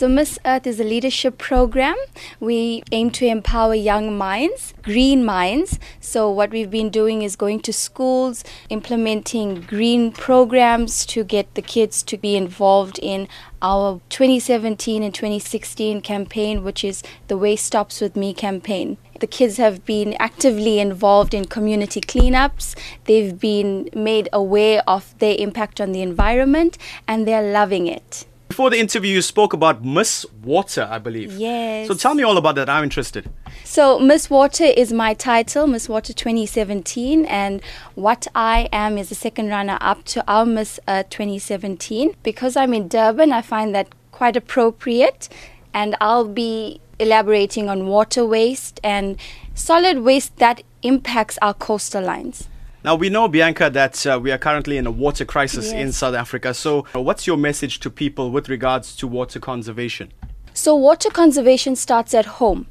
So, Miss Earth is a leadership program. We aim to empower young minds, green minds. So, what we've been doing is going to schools, implementing green programs to get the kids to be involved in our 2017 and 2016 campaign, which is the Waste Stops With Me campaign. The kids have been actively involved in community cleanups. They've been made aware of their impact on the environment and they're loving it. Before the interview, you spoke about Miss Water, I believe. Yes. So tell me all about that. I'm interested. So, Miss Water is my title, Miss Water 2017, and what I am is the second runner up to our Miss uh, 2017. Because I'm in Durban, I find that quite appropriate, and I'll be elaborating on water waste and solid waste that impacts our coastal lines. Now, we know, Bianca, that uh, we are currently in a water crisis Yes. in South Africa. So, what's your message to people with regards to water conservation? So, water conservation starts at home.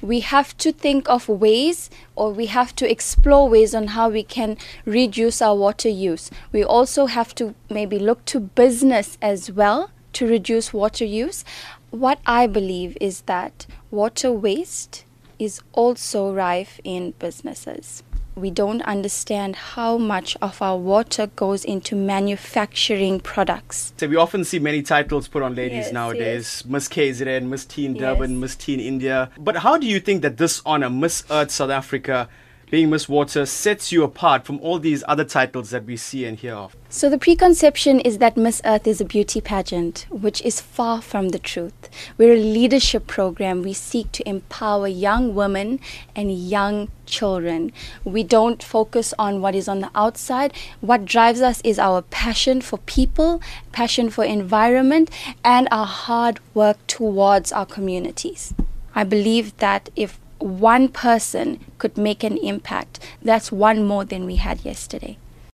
We have to think of ways or we have to explore ways on how we can reduce our water use. We also have to maybe look to business as well to reduce water use. What I believe is that water waste is also rife in businesses. We don't understand how much of our water goes into manufacturing products. So we often see many titles put on ladies Yes, nowadays Miss KZN, Miss Teen Yes. Durban, Miss Teen India. But how do you think that this honor, Miss Earth South Africa, being Miss Water, sets you apart from all these other titles that we see and hear of? So, the preconception is that Miss Earth is a beauty pageant, which is far from the truth. We're a leadership program. We seek to empower young women and young children. We don't focus on what is on the outside. What drives us is our passion for people, passion for environment, and our hard work towards our communities. I believe that if one person could make an impact, that's one more than we had yesterday.